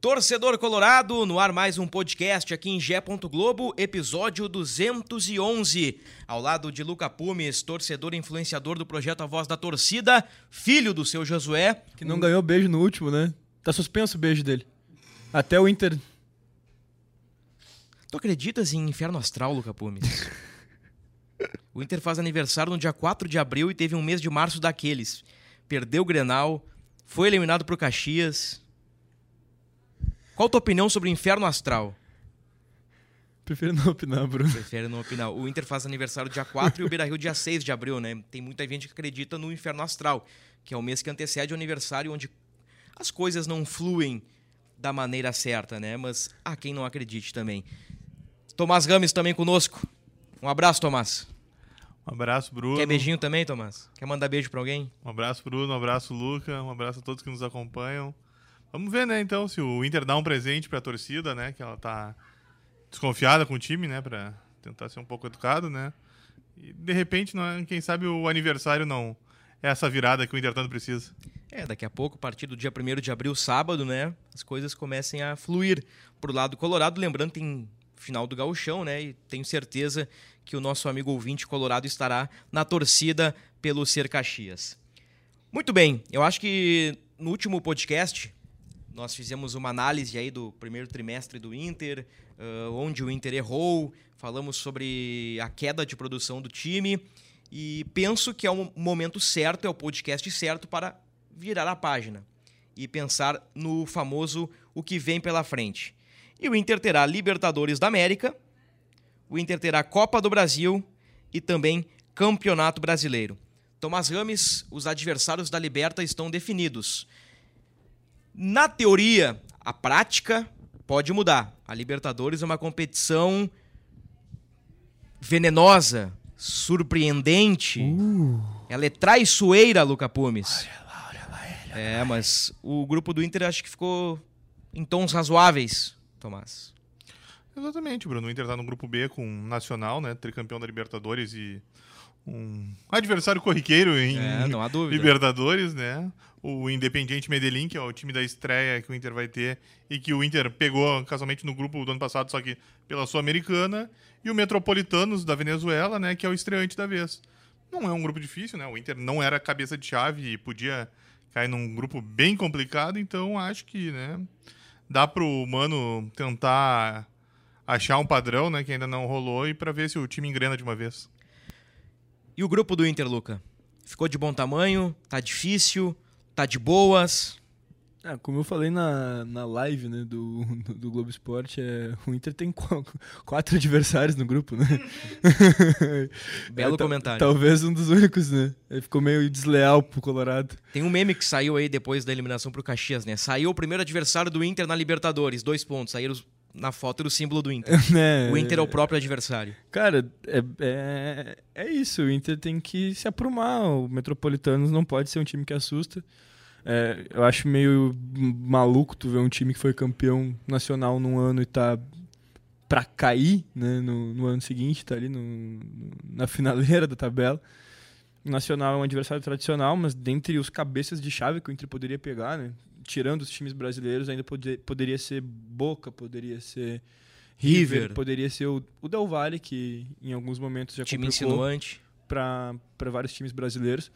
Torcedor Colorado, no ar mais um podcast aqui em Gé. Globo, episódio 211. Ao lado de Luca Pumes, torcedor e influenciador do projeto A Voz da Torcida, filho do seu Josué. Que não ganhou beijo no último, né? Tá suspenso o beijo dele. Até o Inter. Tu acreditas em inferno astral, Luca Pumes? o Inter faz aniversário no dia 4 de abril e teve um mês de março daqueles. Perdeu o Grenal, foi eliminado pro Caxias. Qual a tua opinião sobre o inferno astral? Prefiro não opinar, Bruno. Prefere não opinar. O Inter faz aniversário dia 4 e o Beira-Rio dia 6 de abril, né? Tem muita gente que acredita no inferno astral, que é o mês que antecede o aniversário onde as coisas não fluem da maneira certa, né? Mas há quem não acredite também. Tomás Rames também conosco. Um abraço, Tomás. Um abraço, Bruno. Quer beijinho também, Tomás? Quer mandar beijo pra alguém? Um abraço, Bruno. Um abraço, Luca. Um abraço a todos que nos acompanham. Vamos ver, né, então, se o Inter dá um presente pra torcida, né? Que ela tá desconfiada com o time, né? Pra tentar ser um pouco educado, né? E de repente, não é- quem sabe o aniversário não é essa virada que o Inter tanto precisa. É, daqui a pouco, a partir do dia 1 de abril, sábado, né? As coisas comecem a fluir pro lado colorado. Lembrando, tem final do gauchão, né? E tenho certeza que o nosso amigo ouvinte colorado estará na torcida pelo Ser Caxias. Muito bem, eu acho que no último podcast nós fizemos uma análise aí do primeiro trimestre do Inter, ah, onde o Inter errou, falamos sobre a queda de produção do time e penso que é o momento certo, é o podcast certo para virar a página e pensar no famoso o que vem pela frente. E o Inter terá Libertadores da América, o Inter terá Copa do Brasil e também Campeonato Brasileiro. Tomás Rames, os adversários da Liberta estão definidos. Na teoria, a prática pode mudar. A Libertadores é uma competição venenosa, surpreendente. Ela é traiçoeira, Luca Pumes. É, mas o grupo do Inter acho que ficou em tons razoáveis, Tomás. Exatamente, Bruno. O Inter tá no grupo B com o Nacional, né? Tricampeão da Libertadores e um adversário corriqueiro em É. Libertadores, né? O Independiente Medellín, que é o time da estreia que o Inter vai ter e que o Inter pegou casualmente no grupo do ano passado, só que pela Sul-Americana, e o Metropolitanos da Venezuela, né, que é o estreante da vez. Não é um grupo difícil, né? O Inter não era cabeça de chave e podia cair num grupo bem complicado, então acho que, né, dá pro Mano tentar achar um padrão, né, que ainda não rolou e para ver se o time engrena de uma vez. E o grupo do Inter, Luca? Ficou de bom tamanho? Tá difícil? Tá de boas? Ah, como eu falei na, na live né, do, do, do Globo Esporte, é, o Inter tem qu- quatro adversários no grupo, né? Belo É, comentário. Talvez um dos únicos, né? Ele ficou meio desleal pro Colorado. Tem um meme que saiu aí depois da eliminação pro Caxias, né? Saiu o primeiro adversário do Inter na Libertadores, dois pontos. Saíram os- na foto do símbolo do Inter. né? O Inter é o próprio adversário. Cara, é, é, é isso. O Inter tem que se aprumar. O Metropolitanos não pode ser um time que assusta. É, eu acho meio maluco tu ver um time que foi campeão nacional num ano e tá pra cair né, no, no ano seguinte, tá ali no- na finaleira da tabela. Nacional é um adversário tradicional, mas dentre os cabeças de chave que o Inter poderia pegar, né, tirando os times brasileiros, ainda pode- poderia ser Boca, poderia ser River, River. poderia ser o, o Del Valle, que em alguns momentos já Time insinuante. para vários times brasileiros.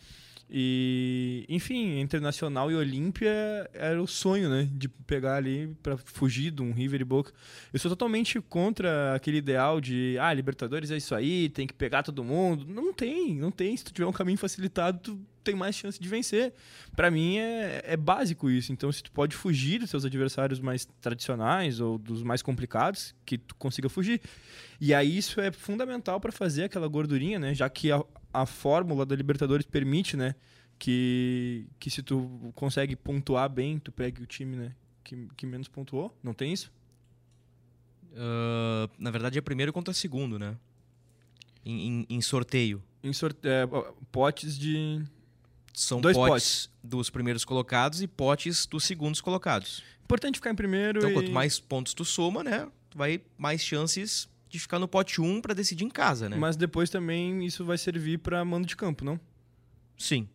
E, enfim, Internacional e Olímpia era o sonho, né? De pegar ali para fugir de um River e Boca. Eu sou totalmente contra aquele ideal de, ah, Libertadores é isso aí, tem que pegar todo mundo. Não tem, não tem. Se tu tiver um caminho facilitado, tu tem mais chance de vencer. Para mim é, é básico isso. Então, se tu pode fugir dos seus adversários mais tradicionais ou dos mais complicados, que tu consiga fugir. E aí isso é fundamental para fazer aquela gordurinha, né? Já que a, a fórmula da Libertadores permite, né? que, que se tu consegue pontuar bem, tu pega o time, né? Que, que menos pontuou. Não tem isso? Uh, na verdade, é primeiro contra segundo, né? Em, em, em sorteio. Em sorte... É, potes de. São Dois potes, potes. dos primeiros colocados e potes dos segundos colocados. Importante ficar em primeiro. Então, e... quanto mais pontos tu soma, né? Tu vai mais chances de ficar no pote 1 para decidir em casa, né? Mas depois também isso vai servir para mando de campo, não? Sim.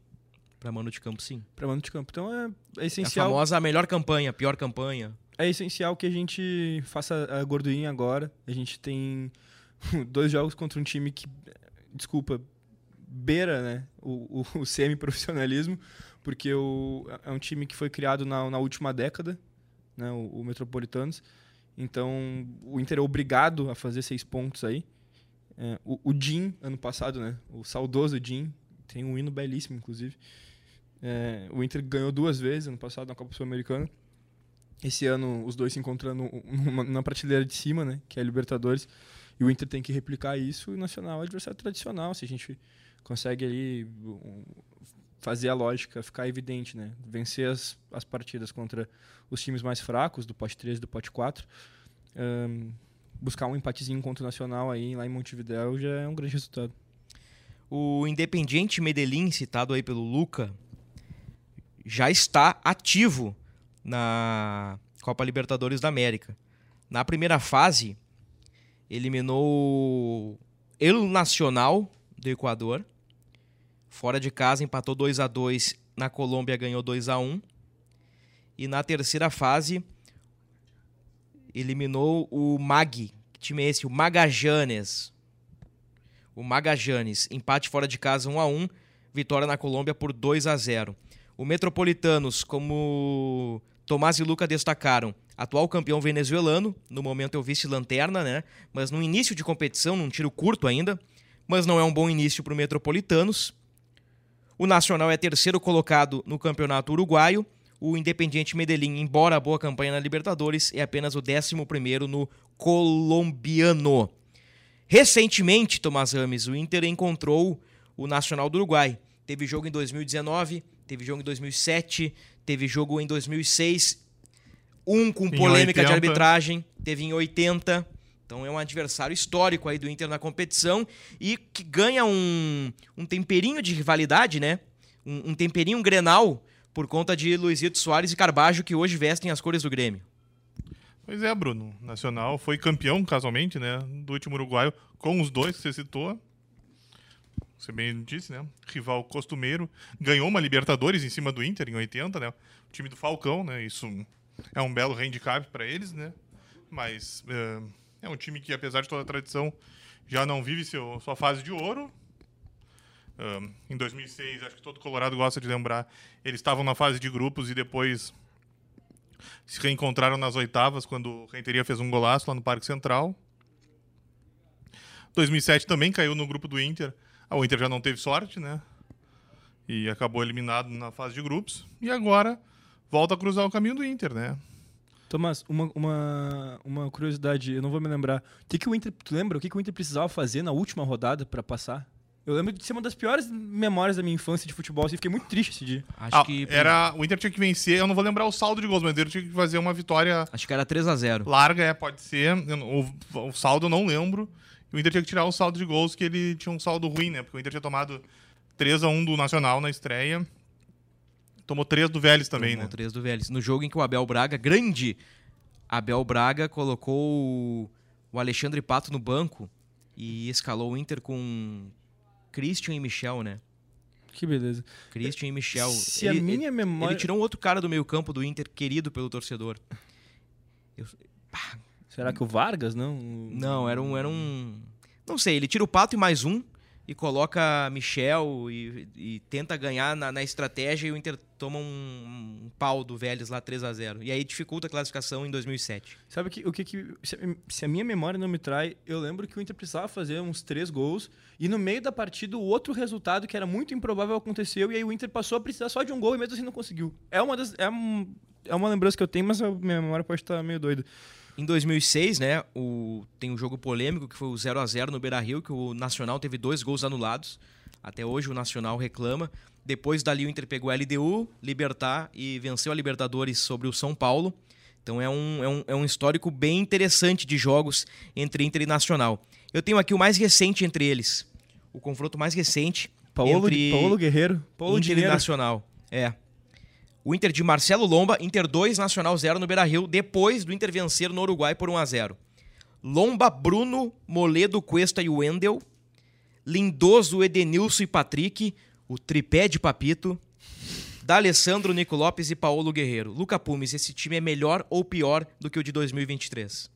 Pra mano de campo, sim. Para mando de campo. Então é, é É a essencial. famosa melhor campanha, pior campanha. É essencial que a gente faça a gordurinha agora. A gente tem dois jogos contra um time que, desculpa, beira né, o, o, o semi-profissionalismo, porque o, é um time que foi criado na, na última década, né, o, o Metropolitanos. Então, o Inter é obrigado a fazer seis pontos aí. É, o, Jim, ano passado, né, o saudoso Jim, tem um hino belíssimo, inclusive. É, o Inter ganhou duas vezes ano passado na Copa Sul-Americana esse ano os dois se encontrando na prateleira de cima, né, que é a Libertadores, e o Inter tem que replicar isso, e o Nacional é adversário tradicional, se a gente consegue ali fazer a lógica ficar evidente, né, vencer as, as partidas contra os times mais fracos, do pote 3 e do pote 4, um, buscar um empatezinho contra o Nacional aí lá em Montevidéu já é um grande resultado. O Independiente Medellín, citado aí pelo Luca, já está ativo na Copa Libertadores da América. Na primeira fase, eliminou El Nacional do Equador. Fora de casa, empatou 2 a 2 Na Colômbia, ganhou 2 a 1 E na terceira fase, eliminou o Mag. Que time é esse? O Magajanes. O Magajanes. Empate fora de casa 1 a 1 Vitória na Colômbia por 2 a 0 O Metropolitanos, como Tomás e Luca destacaram, atual campeão venezuelano, no momento o vice-lanterna, né? Mas no início de competição, num tiro curto ainda, mas não é um bom início para o Metropolitanos. O Nacional é terceiro colocado no Campeonato Uruguaio. O Independiente Medellín, embora a boa campanha na Libertadores, é apenas o 11 no colombiano. Recentemente, Tomás Rames, o Inter encontrou o Nacional do Uruguai. Teve jogo em 2019, teve jogo em 2007, teve jogo em 2006, um com polêmica de 80. arbitragem, teve em 80. Então é um adversário histórico aí do Inter na competição e que ganha um, um temperinho de rivalidade, né? Um, um temperinho grenal por conta de Luizito Soares e Carbajo, que hoje vestem as cores do Grêmio. Pois é, Bruno. Nacional foi campeão, casualmente, né? Do último uruguaio, com os dois que você citou. Você bem disse, né? Rival costumeiro. Ganhou uma Libertadores em cima do Inter em 80, né? O time do Falcão, né? Isso é um belo handicap para eles, né? Mas é, é um time que, apesar de toda a tradição, já não vive seu, sua fase de ouro. Um, em 2006, acho que todo Colorado gosta de lembrar, eles estavam na fase de grupos e depois se reencontraram nas oitavas quando o Renteria fez um golaço lá no Parque Central. 2007 também caiu no grupo do Inter. Ah, o Inter já não teve sorte, né? E acabou eliminado na fase de grupos. E agora volta a cruzar o caminho do Inter, né? Tomás, uma, uma, uma curiosidade, eu não vou me lembrar. O que, que o Inter. Tu lembra o que, que o Inter precisava fazer na última rodada para passar? Eu lembro de ser uma das piores memórias da minha infância de futebol, assim, fiquei muito triste esse dia. Acho Ah, que era, o Inter tinha que vencer, eu não vou lembrar o saldo de gols, mas ele tinha que fazer uma vitória acho que era 3 a 0. larga, é, pode ser. O, o saldo eu não lembro. E o Inter tinha que tirar o saldo de gols, que ele tinha um saldo ruim, né? Porque o Inter tinha tomado 3 a 1 do Nacional na estreia. Tomou 3 do Vélez também, Tomou né? três do Vélez. No jogo em que o Abel Braga, grande Abel Braga, colocou o- o Alexandre Pato no banco e escalou o Inter com Christian e Michel, né? Que beleza. Christian e Michel. Se a minha memória- Ele tirou um outro cara do meio campo do Inter, querido pelo torcedor. Será que o Vargas, não? Não, era um, era um. Não sei, ele tira o Pato e mais um e coloca Michel e, e tenta ganhar na, na estratégia e o Inter toma um, um pau do Vélez lá 3 a 0 E aí dificulta a classificação em 2007. Sabe que, o que que. Se, a- se a minha memória não me trai, eu lembro que o Inter precisava fazer uns três gols e no meio da partida o outro resultado que era muito improvável aconteceu e aí o Inter passou a precisar só de um gol e mesmo assim não conseguiu. É uma, das, é um, é uma lembrança que eu tenho, mas a minha memória pode estar meio doida. Em 2006, né, o, tem um jogo polêmico que foi o 0 a 0 no Beira-Rio, que o Nacional teve dois gols anulados. Até hoje o Nacional reclama. Depois dali o Inter pegou a LDU, Libertar e venceu a Libertadores sobre o São Paulo. Então é um, é um, é um histórico bem interessante de jogos entre Inter e Nacional. Eu tenho aqui o mais recente entre eles. O confronto mais recente Paulo, entre Paulo Guerreiro. Paulo Inter e Dinheiro. Nacional. É. O Inter de Marcelo Lomba, Inter 2, Nacional 0 no Beira-Rio, depois do Inter vencer no Uruguai por 1 a 0. Lomba, Bruno, Moledo, Cuesta e Wendel. Lindoso, Edenilson e Patrick, o tripé de Papito. D'Alessandro, Nico Lopes e Paulo Guerreiro. Luca Pumes, esse time é melhor ou pior do que o de 2023?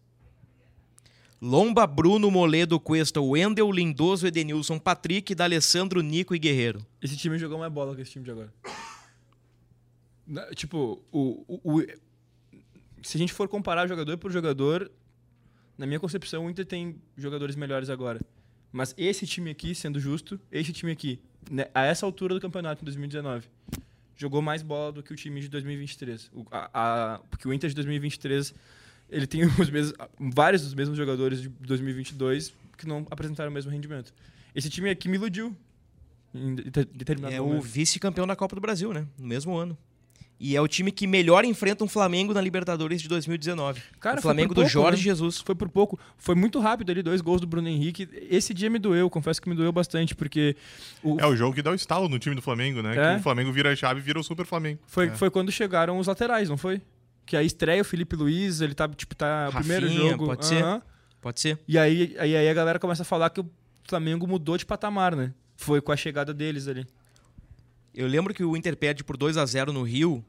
Lomba, Bruno, Moledo, Cuesta, Wendel, Lindoso, Edenilson, Patrick, D'Alessandro, Nico e Guerreiro. Esse time jogou mais bola que esse time de agora. Tipo, o, o- o- se a gente for comparar jogador por jogador, na minha concepção, o Inter tem jogadores melhores agora. Mas esse time aqui, sendo justo, esse time aqui, né, a essa altura do campeonato, em 2019, jogou mais bola do que o time de 2023. O, a, a- porque o Inter de 2023, ele tem os mesmos, vários dos mesmos jogadores de 2022 que não apresentaram o mesmo rendimento. Esse time aqui me iludiu. Em de- determinado É o momento. vice-campeão da Copa do Brasil, né? No mesmo ano. E é o time que melhor enfrenta um Flamengo na Libertadores de 2019. Cara, o Flamengo por do pouco, Jorge né? Jesus. Foi por pouco. Foi muito rápido ali, dois gols do Bruno Henrique. Esse dia me doeu, confesso que me doeu bastante, porque o- É o jogo que dá o estalo no time do Flamengo, né? É. Que o Flamengo vira a chave e vira o Super Flamengo. foi, É. foi quando chegaram os laterais, não foi? Que aí estreia o Felipe Luiz, ele tá, tipo, tá o primeiro Rafinha, jogo. pode ser. Pode ser. E aí, aí, aí a galera começa a falar que o Flamengo mudou de patamar, né? Foi com a chegada deles ali. Eu lembro que o Inter perde por 2 a 0 no Rio,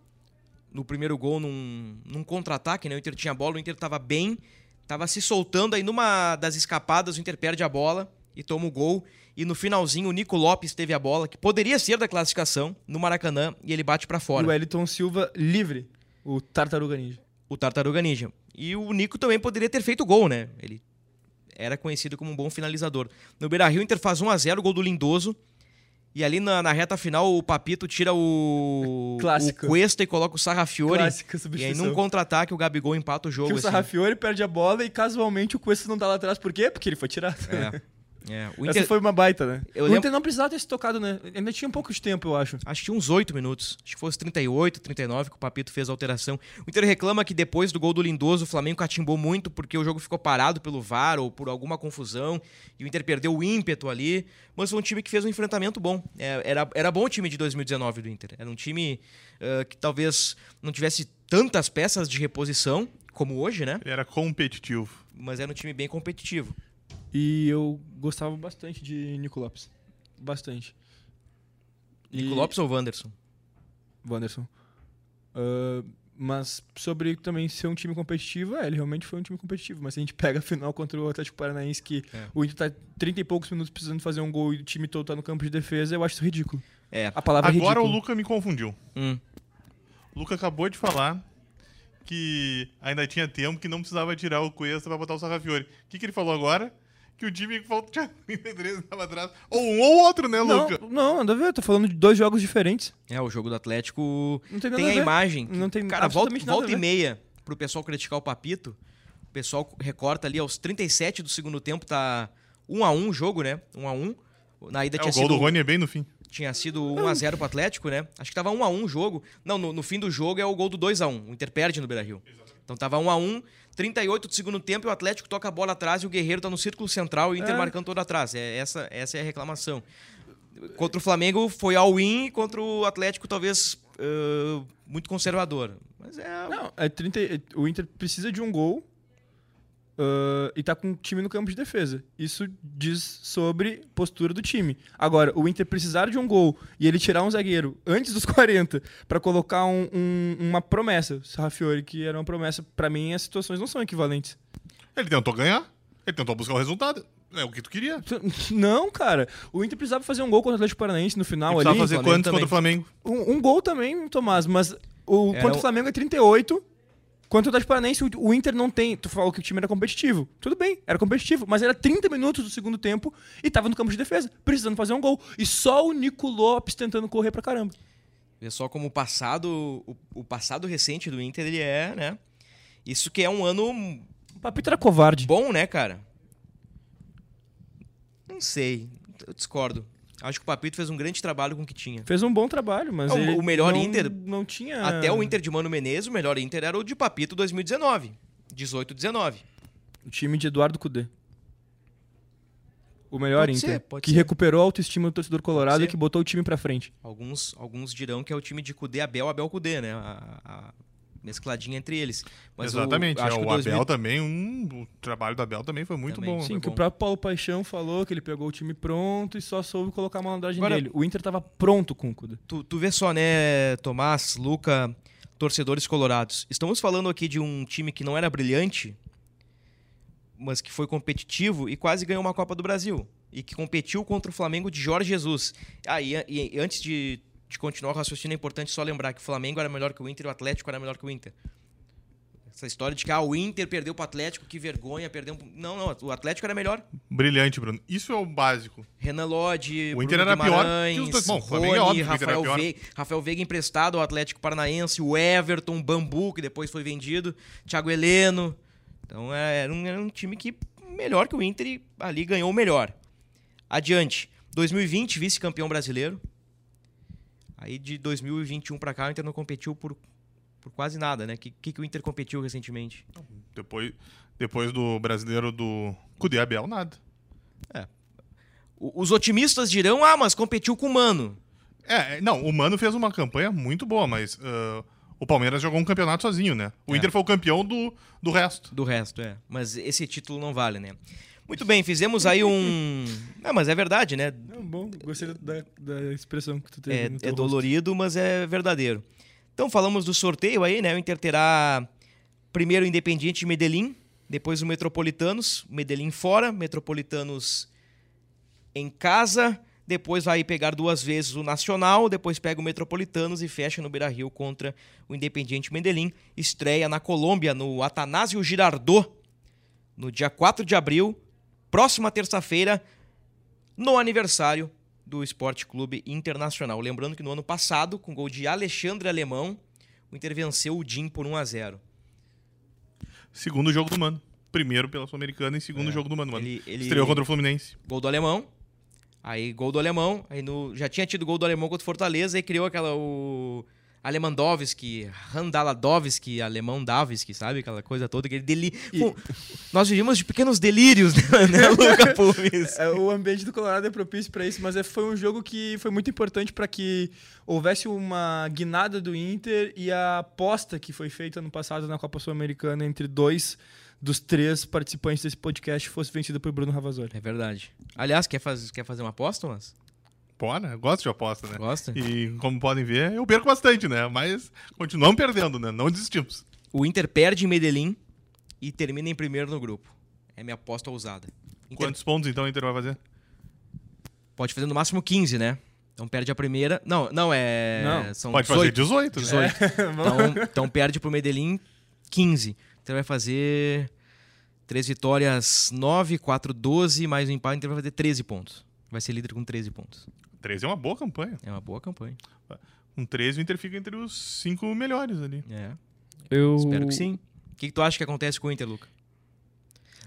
no primeiro gol, num, num contra-ataque, né? O Inter tinha bola, o Inter tava bem, tava se soltando, aí numa das escapadas o Inter perde a bola e toma o gol. E no finalzinho o Nico Lopes teve a bola, que poderia ser da classificação, no Maracanã, e ele bate pra E fora. o Wellington Silva livre, o Tartaruga Ninja. o Tartaruga Ninja. E o Nico também poderia ter feito gol, né? Ele era conhecido como um bom finalizador. No Beira-Rio, o Inter faz 1 a 0 gol do Lindoso. E ali na, na reta final, o Papito tira o, Clássico. o Cuesta e coloca o Sarrafiore. Clássica E aí, num contra-ataque, o Gabigol empata o jogo. que o assim. Sarrafiore perde a bola e casualmente o Cuesta não tá lá atrás. Por quê? Porque ele foi tirado. É. É, o Essa Inter, foi uma baita, né? Eu o lembro- Inter não precisava ter se tocado, né? Ainda tinha um pouco de tempo, eu acho. Acho que tinha uns 8 minutos. Acho que fosse 38, 39 que o Papito fez a alteração. O Inter reclama que depois do gol do Lindoso, o Flamengo catimbou muito porque o jogo ficou parado pelo VAR ou por alguma confusão. E o Inter perdeu o ímpeto ali. Mas foi um time que fez um enfrentamento bom. É, era, era bom o time de 2019 do Inter. Era um time ah, que talvez não tivesse tantas peças de reposição como hoje, né? Ele era competitivo. Mas era um time bem competitivo. E eu gostava bastante de Nico Lopes. Bastante. E- Nico Lopes ou Wanderson? Wanderson. Ah, mas sobre também ser um time competitivo, é, ele realmente foi um time competitivo. Mas se a gente pega a final contra o Atlético Paranaense, que É. o Inter tá 30 e poucos minutos precisando fazer um gol e o time todo tá no campo de defesa, eu acho isso ridículo. É. A palavra é Agora o ridículo. Luca me confundiu. Hum. O Luca acabou de falar que ainda tinha tempo que não precisava tirar o Cuesta pra botar o Sarrafiore. O que, que ele falou agora? Que o time que falta tinha 33 estava atrás. Ou um ou outro, né, Não, Luca? não, nada a ver, eu tô falando de dois jogos diferentes. É, o jogo do Atlético Não tem nada tem a a ver. imagem. que, Não tem cara, volta, volta e meia pro pessoal criticar o Papito. O pessoal recorta ali aos 37 do segundo tempo, tá 1 a 1 o jogo, né? 1 a 1 Na ida É, tinha o gol sido do Rony é bem no fim. Tinha sido 1 a 0 pro Atlético, né? Acho que tava 1 a 1 o jogo. Não, no, no fim do jogo é o gol do 2 a 1. O Inter perde no Beira-Rio. Então tava 1 a 1, 38 do segundo tempo e o Atlético toca a bola atrás e o Guerreiro tá no círculo central e o Inter É. marcando todo atrás. É essa essa é a reclamação. Contra o Flamengo foi all-in, contra o Atlético talvez ãh, muito conservador. Mas é Não, é 30, e- o Inter precisa de um gol ah, e tá com o time no campo de defesa. Isso diz sobre postura do time. Agora, o Inter precisar de um gol e ele tirar um zagueiro antes dos 40 pra colocar um- um- uma promessa, o Sarrafiore, que era uma promessa, pra mim as situações não são equivalentes. Ele tentou ganhar. Ele tentou buscar o resultado. É o que tu queria. Não, cara. O Inter precisava fazer um gol contra o Atlético Paranaense no final Ele ali. precisava fazer quantos contra o Flamengo? Um, um gol também, Tomás, mas o Era contra o Flamengo é 38. Quanto o Atlético Paranaense, o, Inter não tem. Tu falou que o time era competitivo. Tudo bem, era competitivo, mas era 30 minutos do segundo tempo e tava no campo de defesa, precisando fazer um gol. E só o Nico Lopes tentando correr pra caramba. Vê só como o passado, o, o passado recente do Inter, ele é, né? Isso que é um ano O Papito era covarde. bom, né, cara? Não sei, eu discordo. Acho que o Papito fez um grande trabalho com o que tinha. Fez um bom trabalho, mas É, o- melhor não, Inter- não tinha... Até o Inter de Mano Menezes, o melhor Inter era o de Papito 2019. 18-19. O time de Eduardo Cudê. O melhor Pode Inter. ser, que ser. recuperou a autoestima do torcedor colorado e que botou o time pra frente. Alguns, alguns dirão que é o time de Cudê, Abel, Abel, Cudê, né? A, a mescladinha entre eles. Mas Exatamente. O, acho é, que o 2000 Abel também, um, o trabalho do Abel também foi muito Também, bom. sim. Que bom. o próprio Paulo Paixão falou que ele pegou o time pronto e só soube colocar a malandragem Agora- dele. O Inter tava pronto com o Cudê. Tu, tu vê só, né, Tomás, Luca, torcedores colorados. Estamos falando aqui de um time que não era brilhante, mas que foi competitivo e quase ganhou uma Copa do Brasil. E que competiu contra o Flamengo de Jorge Jesus. Ah, e, e antes de, de continuar o raciocínio, é importante só lembrar que o Flamengo era melhor que o Inter e o Atlético era melhor que o Inter. Essa história de que ah, o Inter perdeu pro Atlético, que vergonha, perdeu. um- Não, não, o Atlético era melhor. Brilhante, Bruno. Isso é o básico. Renan Lodge, O Inter Bruno era pior que os Guimarães, dois. Bom, o Rony, é óbvio o Rafael. Veiga, Rafael Veiga emprestado ao Atlético Paranaense, o Everton, Bambu, que depois foi vendido, Thiago Heleno. Então é, era um, era um time que melhor que o Inter e ali ganhou o melhor. Adiante. 2020, vice-campeão brasileiro. Aí de 2021 pra cá o Inter não competiu por, por quase nada, né? O que, que, que o Inter competiu recentemente? Depois, depois do brasileiro do Cudê Abel, nada. O- Os otimistas dirão, ah, mas competiu com o Mano. É, é, não, o Mano fez uma campanha muito boa, mas ah, o Palmeiras jogou um campeonato sozinho, né? O É. Inter foi o campeão do, do resto. Do resto, é. Mas esse título não vale, né? Muito bem, fizemos aí um. Não, mas é verdade, né? Não, bom, gostei da, da expressão que tu teve. É, é dolorido, mas é verdadeiro. Então falamos do sorteio aí, né? O Inter terá primeiro o Independiente Medellín, depois o Metropolitanos, Medellín fora, Metropolitanos em casa, depois vai pegar duas vezes o Nacional, depois pega o Metropolitanos e fecha no Beira-Rio contra o Independiente Medellín. Estreia na Colômbia, no Atanásio Girardot, no dia 4 de abril, próxima terça-feira, no aniversário do Esporte Clube Internacional. Lembrando que no ano passado, com gol de Alexandre Alemão, o Inter venceu o DIM por 1 a 0 Segundo jogo do Mano. Primeiro pela Sul-Americana e segundo jogo do Mano. Mano. É. Ele- ele- Estreou contra o Fluminense. Gol do Alemão. Aí gol do Alemão. Aí no, já tinha tido gol do Alemão contra o Fortaleza. Aí criou aquela. O Alemandowski, Randaladowski, Alemão Davski, sabe? Aquela coisa toda. Aquele deli... Pô, nós vivemos de pequenos delírios, né, né Luca Pumes? É, o ambiente do Colorado é propício para isso, mas é, foi um jogo que foi muito importante para que houvesse uma guinada do Inter e a aposta que foi feita no passado na Copa Sul-Americana entre dois dos três participantes desse podcast fosse vencida por Bruno Ravazoli. É verdade. Aliás, quer, faz, quer fazer uma aposta, mas? Bora, eu gosto de aposta, né? Gosta? E como podem ver, eu perco bastante, né? Mas continuamos perdendo, né? Não desistimos. O Inter perde em Medellín e termina em primeiro no grupo. É minha aposta ousada. Inter Quantos pontos então o Inter vai fazer? pode fazer no máximo 15, né? Então perde a primeira. Não, não é. Não, são Pode 18. fazer 18, né? 18. Então, então perde pro Medellín 15. Então vai fazer 3 vitórias, 9, 4, 12, mais um empate, então vai fazer 13 pontos. Vai ser líder com 13 pontos. 13 é uma boa campanha. É uma boa campanha. Com 13 o Inter fica entre os 5 melhores ali. É. Eu Espero que sim. O que, que tu acha que acontece com o Inter, Luca?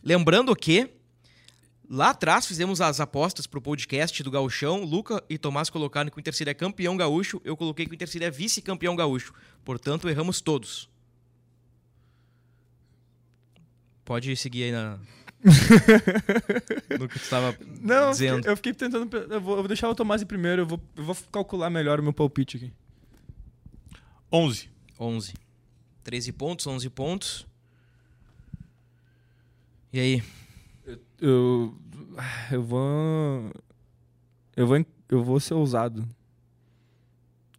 Lembrando que lá atrás fizemos as apostas pro podcast do Gauchão. Luca e Tomás colocaram que o Inter seria campeão gaúcho. Eu coloquei que o Inter seria vice-campeão gaúcho. Portanto, erramos todos. Pode seguir aí na. no que tu estava Não, dizendo. eu fiquei tentando. Eu vou, eu vou deixar o Tomás em primeiro, eu vou, eu vou calcular melhor o meu palpite aqui. 11. 11. 13 pontos, 11 pontos. E aí? Eu. Eu vou. Eu vou, eu vou ser ousado.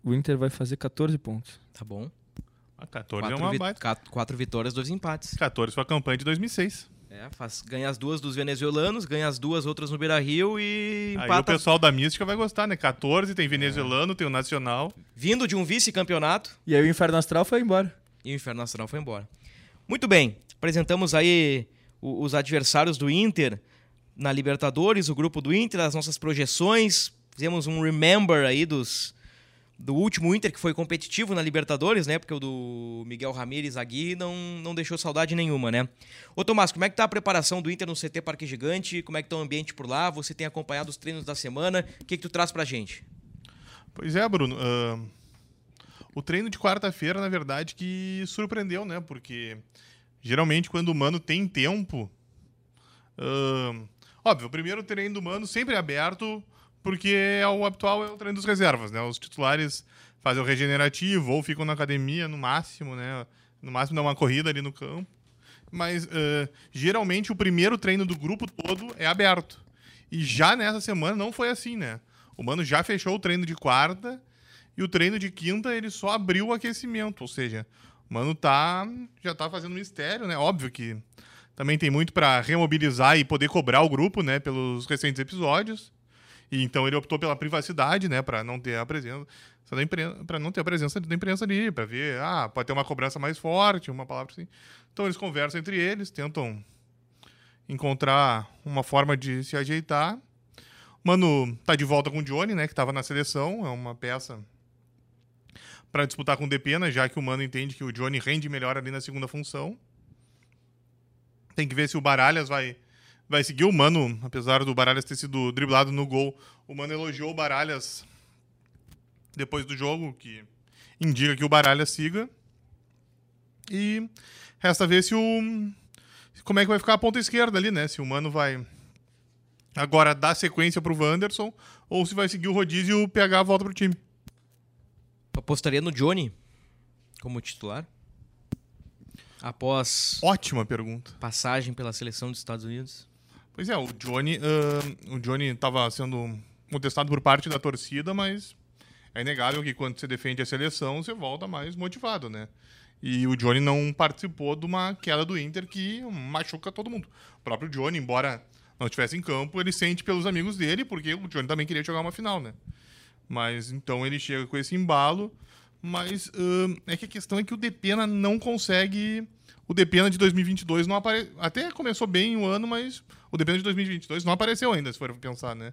O Inter vai fazer 14 pontos. Tá bom. A 14 é Quatro, uma vi- baita. quatro- quatro vitórias, dois empates. 14 foi a campanha de 2006. É, faz, ganha as duas dos venezuelanos, ganha as duas outras no Beira Rio e Aí o empata. pessoal da Mística vai gostar, né? 14 tem venezuelano, tem o Nacional. Vindo de um vice-campeonato E aí o Inferno Astral foi embora. e o Inferno Nacional foi embora. Muito bem, apresentamos aí o- os adversários do Inter na Libertadores, o grupo do Inter, as nossas projeções. Fizemos um remember aí dos, do último Inter que foi competitivo na Libertadores, né? Porque o do Miguel Ramírez Agui não, não deixou saudade nenhuma, né? Ô Tomás, como é que tá a preparação do Inter no CT Parque Gigante? Como é que tá o ambiente por lá? Você tem acompanhado os treinos da semana? O que, que tu traz pra gente? Pois é, Bruno. Uh, o treino de quarta-feira, na verdade, que surpreendeu, né? Porque geralmente quando o Mano tem tempo. Uh, óbvio, o primeiro treino do Mano sempre é aberto porque é o habitual é o treino dos reservas, né? Os titulares fazem o regenerativo ou ficam na academia no máximo, né? No máximo dá uma corrida ali no campo. Mas uh, geralmente o primeiro treino do grupo todo é aberto. E já nessa semana não foi assim, né? O Mano já fechou o treino de quarta e o treino de quinta ele só abriu o aquecimento, ou seja, o Mano tá já tá fazendo mistério, né? Óbvio que também tem muito para remobilizar e poder cobrar o grupo, né, pelos recentes episódios. E então ele optou pela privacidade, né, para não ter a presença da imprensa, para não ter a presença da imprensa ali, para ver, ah, pode ter uma cobrança mais forte, uma palavra assim. Então eles conversam entre eles, tentam encontrar uma forma de se ajeitar. Mano tá de volta com o Johnny, né, que estava na seleção, é uma peça para disputar com o Depena, já que o Mano entende que o Johnny rende melhor ali na segunda função. Tem que ver se o Baralhas vai vai seguir o Mano, apesar do Baralhas ter sido driblado no gol. O Mano elogiou o Baralhas depois do jogo, que indica que o Baralhas siga. E resta ver se o. Como é que vai ficar a ponta esquerda ali, né? Se o Mano vai agora dar sequência pro Wanderson ou se vai seguir o rodízio e o PH volta pro time. Apostaria no Johnny como titular? Após. Ótima pergunta. Passagem pela seleção dos Estados Unidos? Pois é, o Johnny, uh, o Johnny estava sendo contestado por parte da torcida, mas é inegável que quando você defende a seleção, você volta mais motivado, né? E o Johnny não participou de uma queda do Inter que machuca todo mundo. O próprio Johnny, embora não estivesse em campo, ele sente pelos amigos dele, porque o Johnny também queria jogar uma final, né? Mas então ele chega com esse embalo, mas uh, é que a questão é que o Depena não consegue o Depena de 2022 não apareceu. Até começou bem o ano, mas o Depena de 2022 não apareceu ainda, se for pensar, né?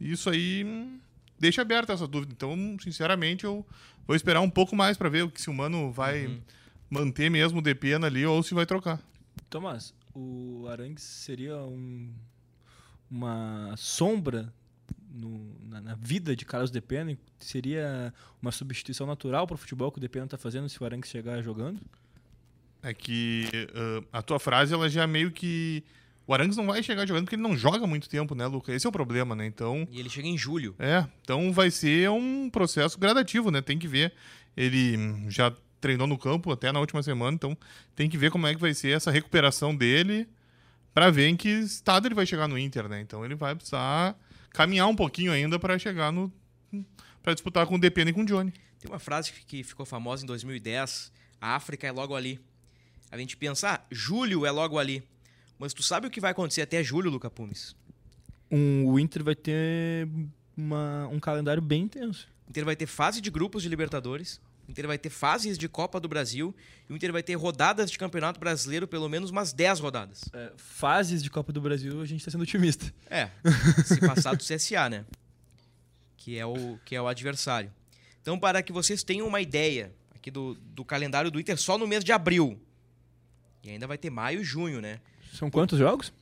Isso aí hum, deixa aberta essa dúvida. Então, sinceramente, eu vou esperar um pouco mais para ver se o Mano vai uhum. manter mesmo o Depena ali ou se vai trocar. Tomás, o Arangues seria um, uma sombra no, na, na, vida de Carlos Depena? Seria uma substituição natural para o futebol que o Depena está fazendo se o Arangues chegar jogando? É que uh, a tua frase, ela já meio que. O Arangues não vai chegar jogando porque ele não joga muito tempo, né, Luca? Esse é o problema, né? Então. E ele chega em julho. É, então vai ser um processo gradativo, né? Tem que ver. Ele já treinou no campo até na última semana, então tem que ver como é que vai ser essa recuperação dele para ver em que estado ele vai chegar no Inter, né? Então ele vai precisar caminhar um pouquinho ainda para chegar no para disputar com o DPN e com o Johnny. Tem uma frase que ficou famosa em 2010, a África é logo ali. A gente pensa, ah, julho é logo ali. Mas tu sabe o que vai acontecer até julho, Luca Pumes? Um, o Inter vai ter uma, um calendário bem intenso. O Inter vai ter fase de grupos de Libertadores. O Inter vai ter fases de Copa do Brasil. E o Inter vai ter rodadas de Campeonato Brasileiro, pelo menos umas 10 rodadas. É, fases de Copa do Brasil, a gente está sendo otimista. É, se passar do CSA, né? Que é, o, que é o adversário. Então, para que vocês tenham uma ideia aqui do, do calendário do Inter só no mês de abril. E ainda vai ter maio e junho, né? São quantos jogos?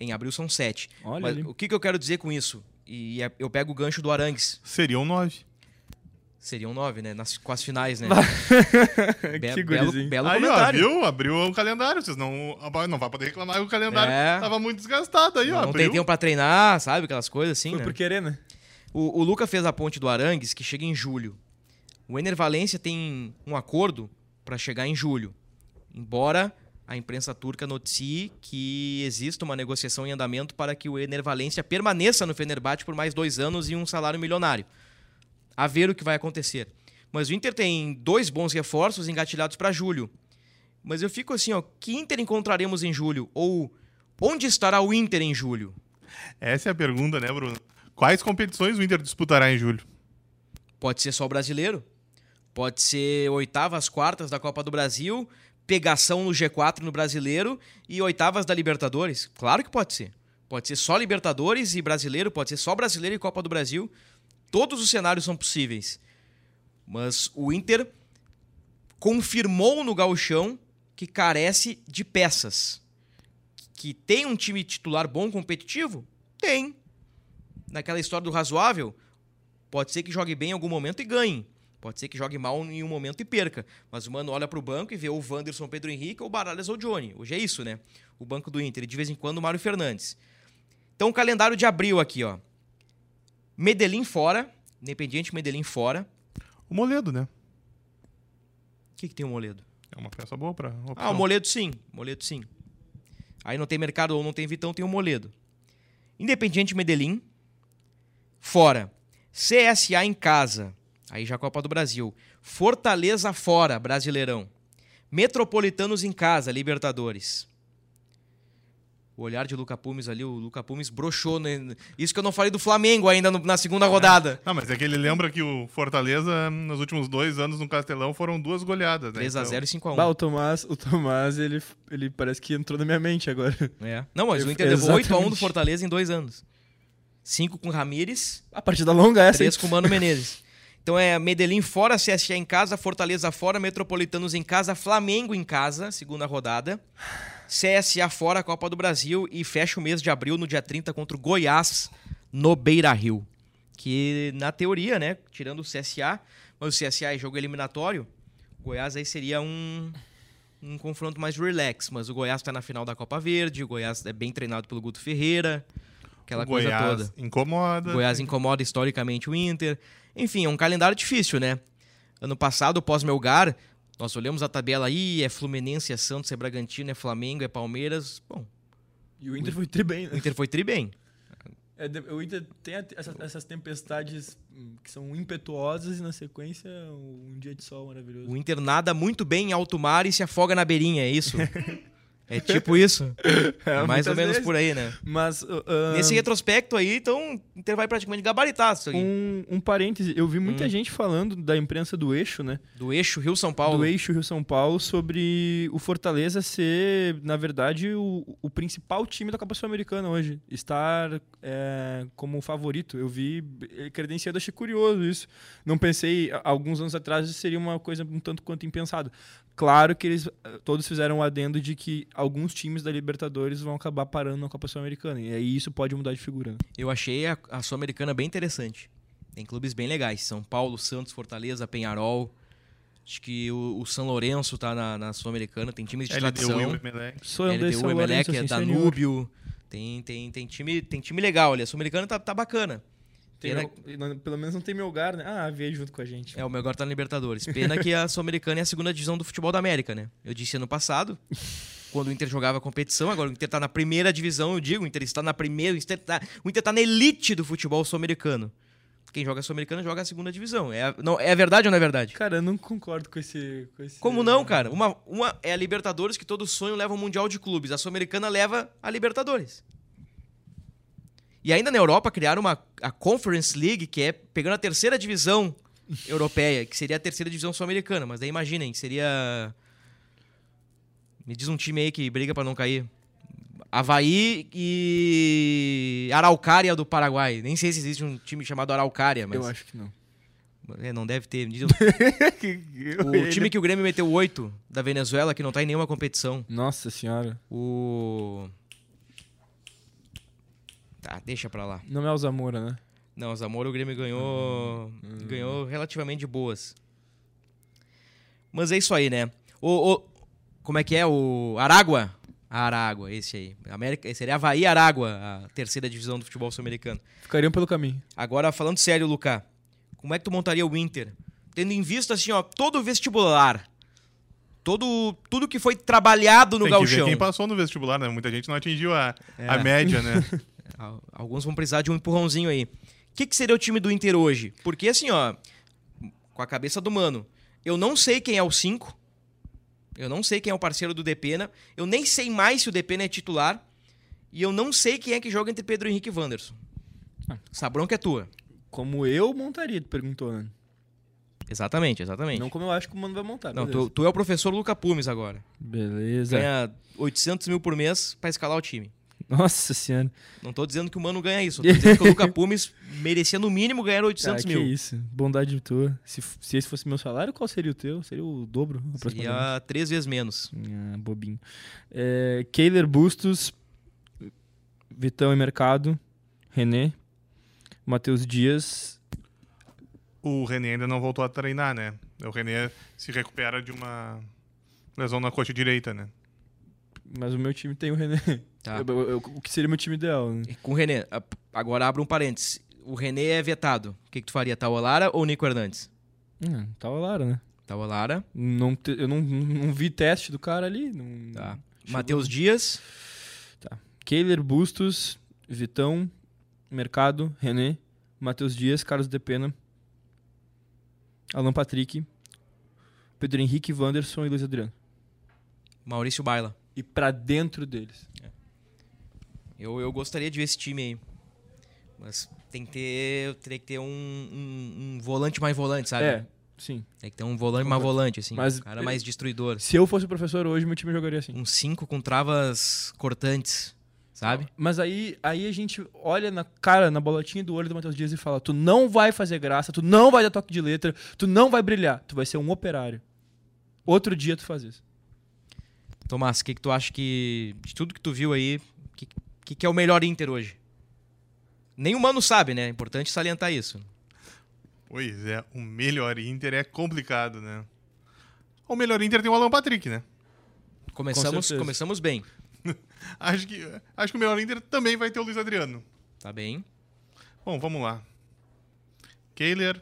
Em abril são sete. Olha Mas ali. o que, que eu quero dizer com isso? E é- eu pego o gancho do Arangues. Seriam nove. Seriam nove, né? Nas, com as finais, né? Be- que belo, belo Aí, ó, comentário. viu? Abriu o calendário. Vocês não, não vai poder reclamar que o calendário É. tava muito desgastado aí, ó. não tem abriu. tempo pra treinar, sabe? Aquelas coisas assim, Foi né? por querer, né? O, o Luca fez a ponte do Arangues, que chega em julho. O Ener Valência tem um acordo para chegar em julho. Embora a imprensa turca noticie que existe uma negociação em andamento para que o Ener Valência permaneça no Fenerbahçe por mais dois anos e um salário milionário. A ver o que vai acontecer. Mas o Inter tem dois bons reforços engatilhados para julho. Mas eu fico assim, ó, que Inter encontraremos em julho? Ou onde estará o Inter em julho? Essa é a pergunta, né, Bruno? Quais competições o Inter disputará em julho? Pode ser só o brasileiro. Pode ser oitavas, quartas da Copa do Brasil, pegação no G4 no brasileiro e oitavas da Libertadores. Claro que pode ser. Pode ser só Libertadores e brasileiro, pode ser só brasileiro e Copa do Brasil. Todos os cenários são possíveis. Mas o Inter confirmou no gauchão que carece de peças. Que tem um time titular bom, competitivo? Tem. Naquela história do razoável, pode ser que jogue bem em algum momento e ganhe. Pode ser que jogue mal em um momento e perca. Mas o mano olha pro banco e vê o Wanderson, Pedro Henrique, ou o Baralhas ou o Johnny. Hoje é isso, né? O banco do Inter. E de vez em quando o Mário Fernandes. Então, o calendário de abril aqui, ó. Medellín fora. Independiente Medellín fora. O Moledo, né? O que, que tem o Moledo? É uma peça boa pra opção. Ah, o Moledo sim. Moledo sim. Aí não tem mercado ou não tem Vitão, tem o Moledo. Independiente Medellín. Fora. CSA em casa. Aí já Copa do Brasil. Fortaleza fora, Brasileirão. Metropolitanos em casa, Libertadores. O olhar de Luca Pumes ali, o Luca Pumes broxou. Né? Isso que eu não falei do Flamengo ainda no- na segunda rodada. Não, mas é que ele lembra que o Fortaleza, nos últimos dois anos no Castelão, foram duas goleadas, né? 3x0 e 5x1. Bah, o Tomás, o Tomás ele, ele parece que entrou na minha mente agora. É. Não, mas o Eu- Inter levou 8x1 do. Fortaleza em dois anos. 5 com Ramires, A partida longa é essa. Três hein? com o Mano Menezes. Então é Medellín fora, CSA em casa, Fortaleza fora, Metropolitanos em casa, Flamengo em casa, segunda rodada. CSA fora, Copa do Brasil e fecha o mês de abril no dia 30 contra o Goiás no Beira-Rio. Que na teoria, né, tirando o CSA, mas o CSA é jogo eliminatório, o Goiás aí seria um um confronto mais relax, mas o Goiás tá na final da Copa Verde, o Goiás é bem treinado pelo Guto Ferreira, aquela o coisa Goiás toda. incomoda. Goiás incomoda historicamente o Inter. Enfim, é um calendário difícil, né? Ano passado, pós-Melgar, nós olhamos a tabela aí, é Fluminense, é Santos, é Bragantino, é Flamengo, é Palmeiras. Bom, E o Inter foi tri bem, o né? Inter foi tri bem. É, o Inter tem essas tempestades hum, que são impetuosas e na sequência um dia de sol maravilhoso. O Inter nada muito bem em alto mar e se afoga na beirinha, é isso? É tipo isso. É mais ou menos vezes. por aí, né? Mas uh, Nesse retrospecto aí, então, Inter vai praticamente gabaritar isso aí. um, um parêntese, eu vi muita Hum. gente falando da imprensa do eixo, né? Do eixo Rio-São Paulo. do eixo Rio-São Paulo sobre o Fortaleza ser, na verdade, o, o principal time da Copa Sul-Americana hoje. Estar é, como favorito. Eu vi eh, credenciado, achei curioso isso. Não pensei, alguns anos atrás, seria uma coisa um tanto quanto impensado. Claro que eles todos fizeram um adendo de que alguns times da Libertadores vão acabar parando na Copa Sul-Americana. E aí isso pode mudar de figura. né? Eu achei a, a Sul-Americana bem interessante. Tem clubes bem legais. São Paulo, Santos, Fortaleza, Penharol. Acho que o, o São Lourenço tá na, na Sul-Americana. Tem times de LDU tradição. e o Emelec. Sou André LDU, São Emelec, é. Danúbio. Tem, tem, tem, time, tem time legal ali. A Sul-Americana tá, tá bacana. Pena- meu- pelo menos não tem meu lugar, né? Ah, veio junto com a gente. É, o meu agora tá na Libertadores. Pena que a Sul-Americana é a segunda divisão do futebol da América, né? Eu disse ano passado, quando o Inter jogava competição, agora o Inter tá na primeira divisão, eu digo, o Inter está na primeira, o Inter tá, o Inter tá na elite do futebol sul-americano. Quem joga Sul-Americana joga a segunda divisão. É, a- não, é verdade ou não é verdade? Cara, eu não concordo com esse. Com esse Como não, cara? Uma, uma é a Libertadores, que todo sonho leva ao Mundial de Clubes. A Sul-Americana leva a Libertadores. E ainda na Europa criaram uma, a Conference League, que é pegando a terceira divisão europeia, que seria a terceira divisão sul-americana. Mas daí imaginem, seria. Me diz um time aí que briga pra não cair. Havaí e Araucária do Paraguai. Nem sei se existe um time chamado Araucária, mas. Eu acho que não. É, não deve ter. Me diz um- o time que o Grêmio meteu 8 da Venezuela, que não tá em nenhuma competição. Nossa senhora. O. Tá, deixa pra lá. Não é o Zamora, né? Não, o Zamora o Grêmio ganhou. Ganhou relativamente de boas. Mas é isso aí, né? O, o- como é que é? O Aragua? Aragua, esse aí. América, esse seria Havaí e Aragua, a terceira divisão do futebol sul-americano. Ficariam pelo caminho. Agora, falando sério, Luca, como é que tu montaria o Inter? Tendo em vista, assim, ó, todo o vestibular, todo, tudo que foi trabalhado no Tem que ver gauchão. quem passou no vestibular, né? Muita gente não atingiu a, É. a média, né? Al- Alguns vão precisar de um empurrãozinho aí. O que, que seria o time do Inter hoje? Porque, assim, ó, com a cabeça do mano, eu não sei quem é o 5. Eu não sei quem é o parceiro do Depena. Eu nem sei mais se o Depena é titular. E eu não sei quem é que joga entre Pedro Henrique e Wanderson. Ah. Essa bronca é tua. Como eu montaria, tu perguntou, né? Exatamente, exatamente. Não como eu acho que o mano vai montar. Não, tu, tu é o professor Luca Pumes agora. Beleza. Ganha 800 mil por mês pra escalar o time. Nossa senhora. Não tô dizendo que o Mano ganha isso. Tô dizendo que o Luca Pumes merecia no mínimo ganhar 800 Ah, mil. Que isso. Bondade tua. Se, se esse fosse meu salário, qual seria o teu? Seria o dobro. Seria três vezes menos. Ah, bobinho. É, Keiler Bustos, Vitão e Mercado, René, Matheus Dias. O René ainda não voltou a treinar, né? O René se recupera de uma lesão na coxa direita, né? Mas o meu time tem o René. Tá. Eu- eu- eu- o que seria meu time ideal? Né? Com o René, agora abre um parênteses. O René é vetado. O que, que tu faria? Taualara ou Nico Hernandes? Hum, tá o Lara, né? Taualara, Não, te- eu não, não vi teste do cara ali. Não, tá. Matheus Dias, Keiler Bustos, Vitão, Mercado, René, Matheus Dias, Carlos Depena, Alan Patrick, Pedro Henrique, Wanderson e Luiz Adriano. Maurício Baila. E pra dentro deles. Eu, eu gostaria de ver esse time aí. Mas tem que ter, teria que ter um, um, um volante mais volante, sabe? É, sim. Tem que ter um volante mais volante, assim. Mas- um cara mais destruidor. Se eu fosse professor hoje, meu time jogaria assim. Um 5 com travas cortantes, sabe? Mas aí, aí a gente olha na cara, na bolotinha do olho do Matheus Dias e fala: tu não vai fazer graça, tu não vai dar toque de letra, tu não vai brilhar, tu vai ser um operário. Outro dia tu faz isso. Tomás, o que, que tu acha que. De tudo que tu viu aí, o que, que, é o melhor Inter hoje? Nem o Mano sabe, né? É importante salientar isso. Pois é, o melhor Inter é complicado, né? O melhor Inter tem o Alan Patrick, né? Começamos, certeza. começamos bem. Acho que, acho que o melhor Inter também vai ter o Luiz Adriano. Tá bem. Bom, vamos lá. Kehler.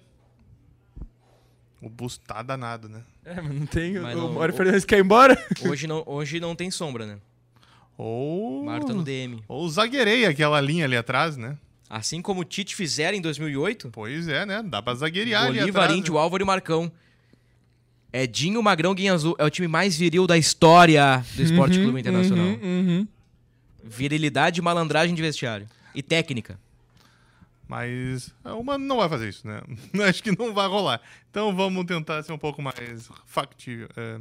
O bus tá danado, né? É, mas não tem. Mas o não- Mário Fernandes quer ir embora. Hoje não, hoje não tem sombra, né? Ou. Mário tá no DM. Ou zagueirei aquela linha ali atrás, né? Assim como o Tite fizeram em 2008, Pois é, né? Dá pra zagueirear ali atrás. Índio, né? Álvaro e Marcão. Edinho, Magrão, Guinha Azul é o time mais viril da história do Esporte Clube Internacional. Uhum, uhum. Virilidade e malandragem de vestiário. E técnica. Mas o Mano não vai fazer isso, né? Acho que não vai rolar. Então vamos tentar ser um pouco mais factível. É,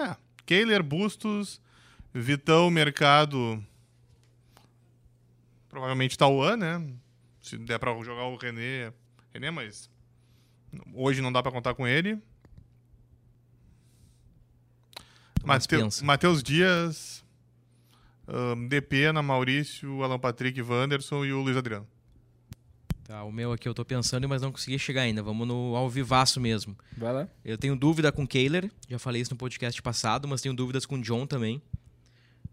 é Kehler, Bustos, Vitão, Mercado, provavelmente Tauan, né? Se der pra jogar o René, René, mas hoje não dá pra contar com ele. Mas Mateu- pensa. Matheus Dias, ahn, DP, na Maurício, Alan Patrick, Wanderson e o Luiz Adriano. Tá, o meu aqui eu tô pensando, mas não consegui chegar ainda. Vamos no ao vivaço mesmo. Vai lá. Eu tenho dúvida com Kehler, já falei isso no podcast passado, mas tenho dúvidas com John também.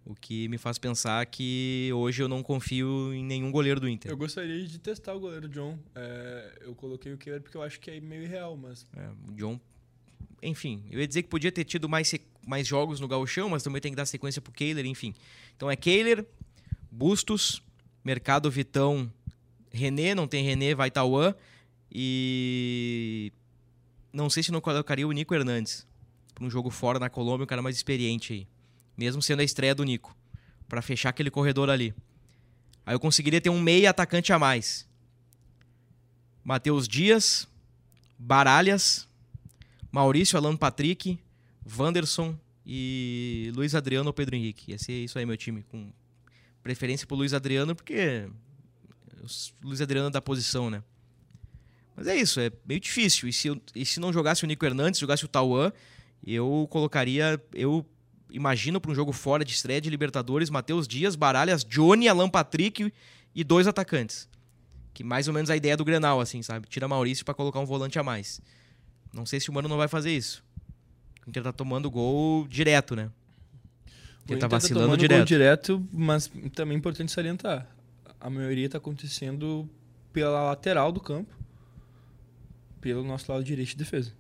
O que me faz pensar que hoje eu não confio em nenhum goleiro do Inter. Eu gostaria de testar o goleiro John. É, eu coloquei o Kehler porque eu acho que é meio irreal, mas. É, o John. Enfim, eu ia dizer que podia ter tido mais, mais jogos no Gauchão, mas também tem que dar sequência pro Kehler, enfim. Então é Kehler, Bustos, Mercado Vitão, René, não tem René, vai Tauan. E. Não sei se não colocaria o Nico Hernandes. Pra um jogo fora na Colômbia, um cara mais experiente aí. Mesmo sendo a estreia do Nico. Pra fechar aquele corredor ali. Aí eu conseguiria ter um meia atacante a mais. Matheus Dias, Baralhas, Maurício, Alan Patrick, Wanderson e Luiz Adriano ou Pedro Henrique. Ia ser isso aí, meu time. Com preferência pro Luiz Adriano, porque Luiz Adriano é da posição, né? Mas é isso, é meio difícil. E se, eu- e se não jogasse o Nico Hernandes, jogasse o Tauan, eu colocaria. Eu imagino para um jogo fora de estreia de Libertadores, Matheus Dias, Baralhas, Johnny, Alan Patrick e dois atacantes. Que mais ou menos a ideia do Grenal, assim, sabe? Tira Maurício para colocar um volante a mais. Não sei se o Mano não vai fazer isso. O Inter tá tomando gol direto, né? O Ele tá Inter vacilando tomando direto. Gol direto, mas também é importante salientar. A maioria tá acontecendo pela lateral do campo, pelo nosso lado direito de defesa.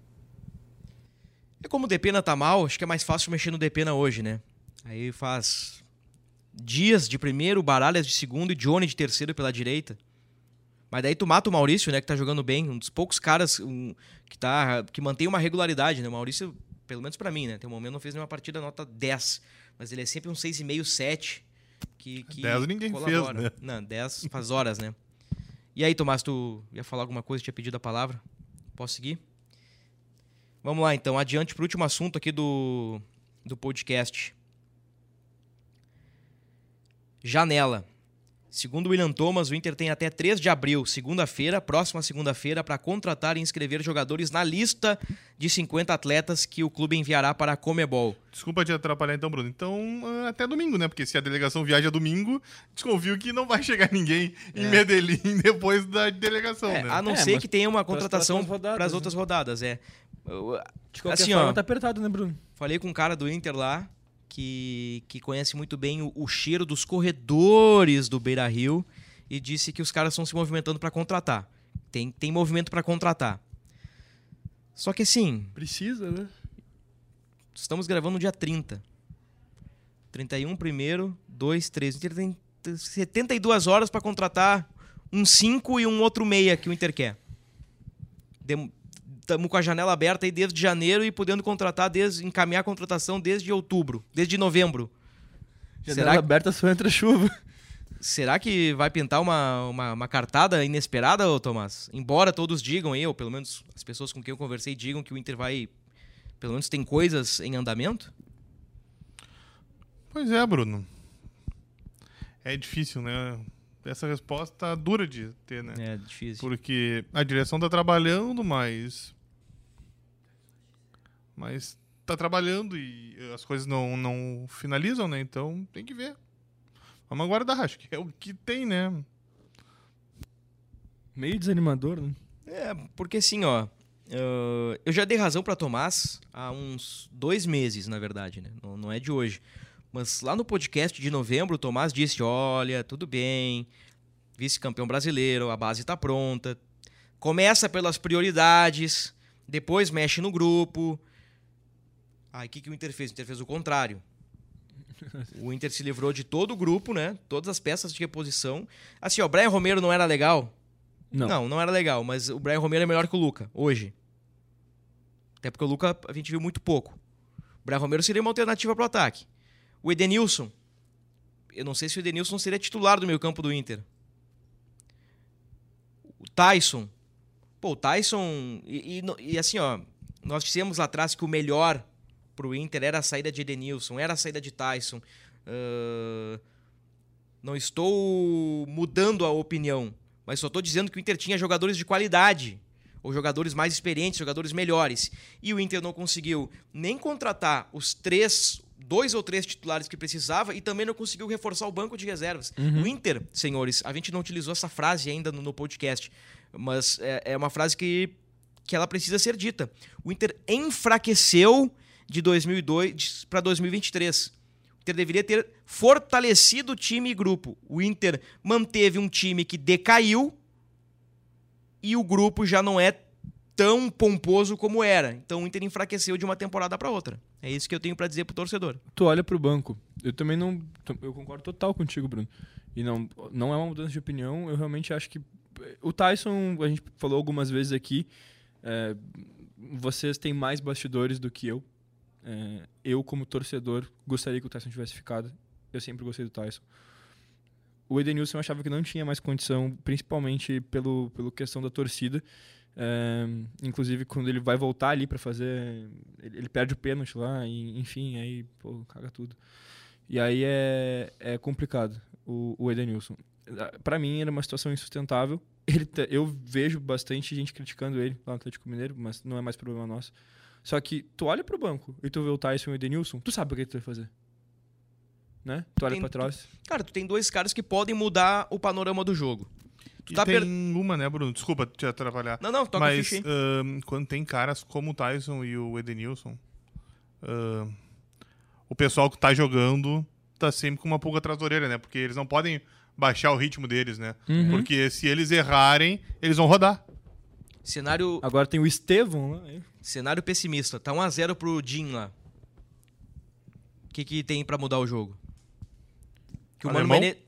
É como o Depena tá mal, acho que é mais fácil mexer no Depena hoje, né? Aí faz Dias de primeiro, Baralhas de segundo e Johnny de terceiro pela direita. Mas daí tu mata o Maurício, né, que tá jogando bem, um dos poucos caras um, que tá que mantém uma regularidade, né? O Maurício, pelo menos pra mim, né, tem um momento não fez nenhuma partida nota 10, mas ele é sempre um 6,5, 7 que que 10 ninguém colabora. fez, né? Não, 10 faz horas, né? E aí, Tomás, tu ia falar alguma coisa, tinha pedido a palavra? Posso seguir? Vamos lá, então, adiante para o último assunto aqui do, do podcast. Janela. Segundo o William Thomas, o Inter tem até 3 de abril, segunda-feira, próxima segunda-feira, para contratar e inscrever jogadores na lista de 50 atletas que o clube enviará para a Comebol. Desculpa te atrapalhar então, Bruno. Então, ah, até domingo, né? Porque se a delegação viaja domingo, desconfio que não vai chegar ninguém em É. Medellín depois da delegação, É, né? a não É, ser que tenha uma contratação para as né? outras rodadas, é. De qualquer Assim, forma, ó. tá apertado, né, Bruno? Falei com um cara do Inter lá que, que conhece muito bem o, o cheiro dos corredores do Beira Rio e disse que os caras estão se movimentando para contratar. Tem, tem movimento para contratar. Só que assim, Precisa, né? estamos gravando no dia 30. 31 primeiro, 2, 3. O Inter tem 72 horas para contratar um 5 e um outro meia que o Inter quer. Estamos com a janela aberta aí desde janeiro e podendo contratar, desde, encaminhar a contratação desde outubro, desde novembro. Janela Será que, aberta só entra chuva. será que vai pintar uma, uma, uma cartada inesperada, ô Tomás? Embora todos digam aí, ou pelo menos as pessoas com quem eu conversei digam que o Inter vai. Pelo menos tem coisas em andamento. Pois é, Bruno. É difícil, né? Essa resposta dura de ter, né? É difícil. Porque a direção tá trabalhando, mas. Mas tá trabalhando e as coisas não, não finalizam, né? Então tem que ver. Vamos aguardar, acho que é o que tem, né? Meio desanimador, né? É, porque assim, ó. eh, eu já dei razão pra Tomás há uns dois meses, na verdade, né? Não, não é de hoje. Mas lá no podcast de novembro, o Tomás disse: olha, tudo bem, vice-campeão brasileiro, a base tá pronta. Começa pelas prioridades, depois mexe no grupo. Aí o que, que o Inter fez? O Inter fez o contrário. O Inter se livrou de todo o grupo, né? Todas as peças de reposição. Assim, ó, o Brian Romero não era legal? Não. Não, não era legal, mas o Brian Romero é melhor que o Luca, hoje. Até porque o Luca a gente viu muito pouco. O Brian Romero seria uma alternativa para o ataque. O Edenilson, eu não sei se o Edenilson seria titular do meio campo do Inter. O Tyson. Pô, o Tyson. E, e e assim, ó, nós dissemos lá atrás que o melhor pro Inter era a saída de Edenilson, era a saída de Tyson. Ah, não estou mudando a opinião, mas só estou dizendo que o Inter tinha jogadores de qualidade, ou jogadores mais experientes, jogadores melhores. E o Inter não conseguiu nem contratar os três, dois ou três titulares que precisava e também não conseguiu reforçar o banco de reservas. O Inter, senhores, a gente não utilizou essa frase ainda no, no podcast, mas é, é uma frase que, que ela precisa ser dita. O Inter enfraqueceu de 2002 para 2023. O Inter deveria ter fortalecido o time e grupo. O Inter manteve um time que decaiu e o grupo já não é tão pomposo como era. Então o Inter enfraqueceu de uma temporada para outra. É isso que eu tenho para dizer pro torcedor. Tu olha pro banco. Eu também não. Eu concordo total contigo, Bruno. E não, não é uma mudança de opinião. Eu realmente acho que. O Tyson, a gente falou algumas vezes aqui. é, vocês têm mais bastidores do que eu. É, eu, como torcedor, gostaria que o Tyson tivesse ficado. Eu sempre gostei do Tyson. O Edenilson eu achava que não tinha mais condição, principalmente pelo, pelo questão da torcida. É, inclusive, quando ele vai voltar ali para fazer. Ele, ele perde o pênalti lá, e, enfim, aí, pô, caga tudo. E aí é, é complicado o, o Edenilson. Para mim, era uma situação insustentável. Ele, eu vejo bastante gente criticando ele lá no Atlético Mineiro, mas não é mais problema nosso. Só que tu olha pro banco e tu vê o Tyson e o Edenilson, tu sabe o que tu vai fazer. Né? Tu olha Tem- pra trás. Cara, tu tem dois caras que podem mudar o panorama do jogo. Tu E tá tem per... uma, né, Bruno? Desculpa te atrapalhar. Não, não, toca Mas ficha ahn, quando tem caras como o Tyson e o Edenilson, ahn, o pessoal que tá jogando tá sempre com uma pulga atrás da orelha, né? Porque eles não podem baixar o ritmo deles, né? Uhum. Porque se eles errarem, eles vão rodar. Cenário, Agora tem o Estevão hein? cenário pessimista. Tá 1x0 pro Jim lá. O que, que tem pra mudar o jogo? Que o,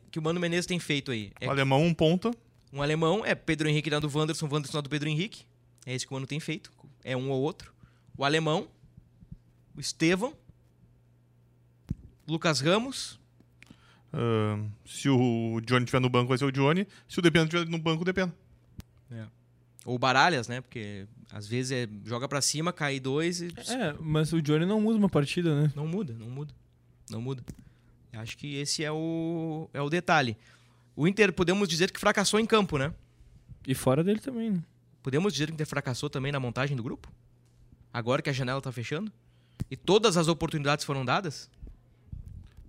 que o Mano Menezes tem feito aí. É O alemão um ponta. Um alemão é Pedro Henrique na do Wanderson, Wanderson na do Pedro Henrique. É isso que o Mano tem feito. É um ou outro. O alemão, o Estevão, Lucas Ramos. ahn, se o Johnny estiver no banco, vai ser o Johnny. Se o Depena estiver no banco, o Depena. Ou Baralhas, né? Porque às vezes é, joga pra cima, cai dois e É, mas o Johnny não muda uma partida, né? não muda, não muda. Não muda. Acho que esse é o, é o detalhe. O Inter, podemos dizer que fracassou em campo, né? E fora dele também, né? Podemos dizer que o Inter fracassou também na montagem do grupo? Agora que a janela tá fechando? E todas as oportunidades foram dadas?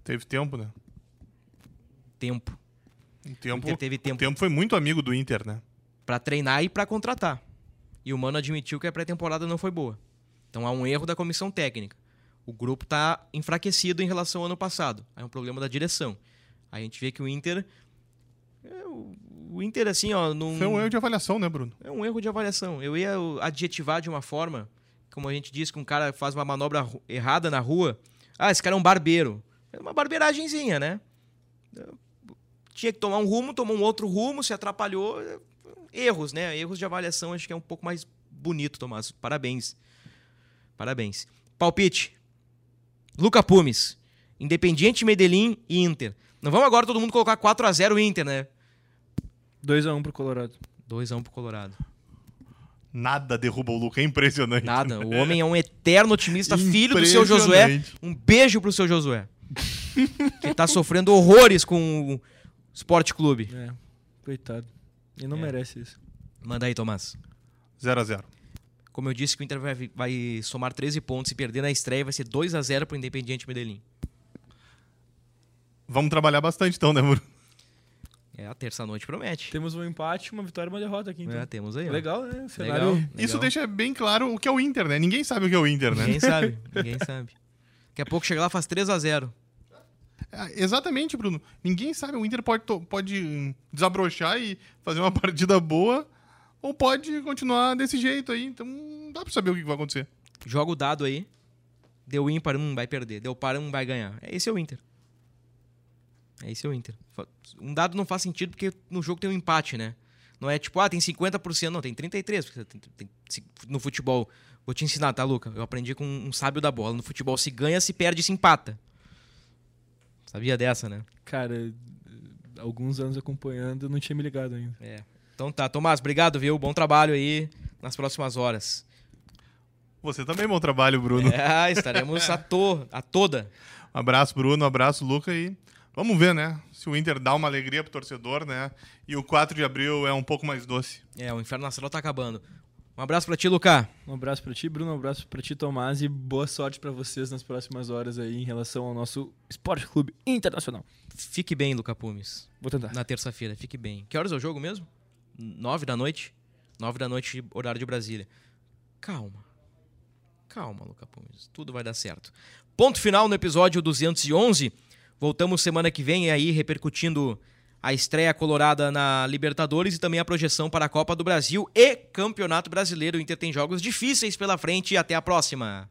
Teve tempo, né? Tempo. O tempo, Inter teve tempo. O tempo foi muito amigo do Inter, né? Pra treinar e pra contratar. E o Mano admitiu que a pré-temporada não foi boa. Então há um erro da comissão técnica. O grupo tá enfraquecido em relação ao ano passado. É um problema da direção. Aí a gente vê que o Inter. é, o- Inter, assim, ó. Num... Foi um erro de avaliação, né, Bruno? É um erro de avaliação. Eu ia adjetivar de uma forma, como a gente diz que um cara faz uma manobra errada na rua. Ah, esse cara é um barbeiro. É uma barbeiragenzinha, né? Tinha que tomar um rumo, tomou um outro rumo, se atrapalhou. Erros, né? Erros de avaliação, acho que é um pouco mais bonito, Tomás. Parabéns. Parabéns. Palpite. Luca Pumes. Independiente, Medellín e Inter. Não vamos agora todo mundo colocar 4 a 0 Inter, né? 2x1 pro Colorado. 2 a 1 pro Colorado. Nada derruba o Luca, é impressionante. Nada. O homem é um eterno otimista, filho do seu Josué. Um beijo pro seu Josué. que tá sofrendo horrores com o Sport Clube. É, coitado. Ele não É. merece isso. Manda aí, Tomás. 0x0. Como eu disse que o Inter vai, vai somar 13 pontos e perder na estreia, vai ser 2 a 0 pro Independiente Medellín. Vamos trabalhar bastante então, né, Bruno? É, a terça noite promete. Temos um empate, uma vitória e uma derrota aqui, então. É, temos aí. ó. Legal, né? Cenário... Legal. Isso deixa bem claro o que é o Inter, né? Ninguém sabe o que é o Inter, né? Ninguém sabe, ninguém sabe. Daqui a pouco chega lá faz 3 a 0 Ah, Exatamente, Bruno. Ninguém sabe. O Inter pode, pode desabrochar e fazer uma partida boa ou pode continuar desse jeito aí. Então não dá pra saber o que vai acontecer. Joga o dado aí. Deu ímpar, um vai perder. Deu par, um vai ganhar. Esse é o Inter. Esse é o Inter. Um dado não faz sentido porque no jogo tem um empate, né? Não é tipo, ah, tem 50%, não, tem 33%. Porque tem- tem- no futebol, vou te ensinar, tá, Luca? Eu aprendi com um sábio da bola. No futebol, se ganha, se perde, se empata. Sabia dessa, né? Cara, alguns anos acompanhando, eu não tinha me ligado ainda. É. Então tá, Tomás, obrigado, viu? Bom trabalho aí nas próximas horas. Você também, bom trabalho, Bruno. É, estaremos a, to a toda. Um abraço, Bruno. Um abraço, Luca. E vamos ver, né? Se o Inter dá uma alegria pro torcedor, né? E o 4 de abril é um pouco mais doce. É, o Inferno Nacional tá acabando. Um abraço pra ti, Luca. Um abraço pra ti, Bruno, um abraço pra ti, Tomás, e boa sorte pra vocês nas próximas horas aí em relação ao nosso Esporte Clube Internacional. Fique bem, Luca Pumes. Vou tentar. Na terça-feira, fique bem. Que horas é o jogo mesmo? Nove da noite? Nove da noite, horário de Brasília. Calma. Calma, Luca Pumes. Tudo vai dar certo. Ponto final no episódio 211. Voltamos semana que vem aí repercutindo a estreia colorada na Libertadores e também a projeção para a Copa do Brasil e Campeonato Brasileiro. O Inter tem jogos difíceis pela frente e até a próxima.